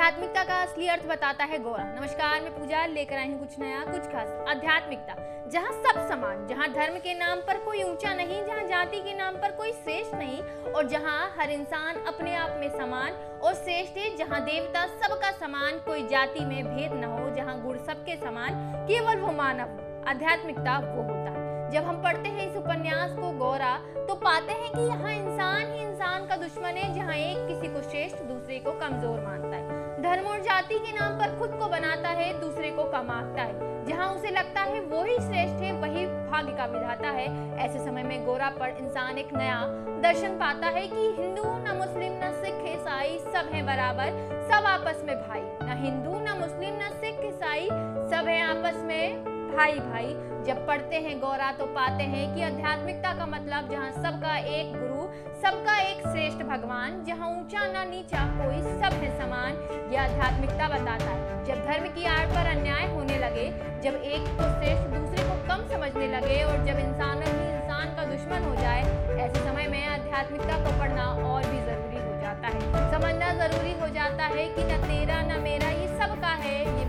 आध्यात्मिकता का असली अर्थ बताता है गौरा। नमस्कार, मैं पूजा लेकर आई हूँ कुछ नया, कुछ खास। आध्यात्मिकता, जहाँ सब समान, जहाँ धर्म के नाम पर कोई ऊँचा नहीं, जहाँ जाति के नाम पर कोई श्रेष्ठ नहीं, और जहाँ हर इंसान अपने आप में समान और श्रेष्ठ है, जहाँ देवता सबका समान, कोई जाति में भेद न हो, जहाँ गुण सबके समान, केवल वो मानव आध्यात्मिकता वो होता है। जब हम पढ़ते हैं इस उपन्यास को गौरा तो पाते हैं कि यहाँ इंसान ही इंसान का दुश्मन है, जहाँ एक किसी को श्रेष्ठ दूसरे को कमज़ोर मानता है। जाति के नाम पर खुद को बनाता है, दूसरे को कमाता है। जहाँ उसे लगता है वो ही श्रेष्ठ है, वही भाग्य का विधाता है। ऐसे समय में गोरा पर इंसान एक नया दर्शन पाता है कि हिंदू न मुस्लिम न सिख, ईसाई सब है बराबर, सब आपस में भाई। न हिंदू न मुस्लिम न सिख, ईसाई सब है आपस में भाई भाई। जब पढ़ते हैं, गौरा तो पाते हैं कि आध्यात्मिकता का मतलब जहाँ सबका एक गुरु, सबका भगवान, जहाँ ऊँचा ना नीचा कोई सब है समान यह आध्यात्मिकता बताता है। जब धर्म की आड़ पर अन्याय होने लगे, जब एक को श्रेष्ठ दूसरे को कम समझने लगे, और जब इंसान ही इंसान का दुश्मन हो जाए, ऐसे समय में आध्यात्मिकता को पढ़ना और भी ज़रूरी हो जाता है। समझना ज़रूरी हो जाता है कि न तेरा, न मेरा, ये सब का है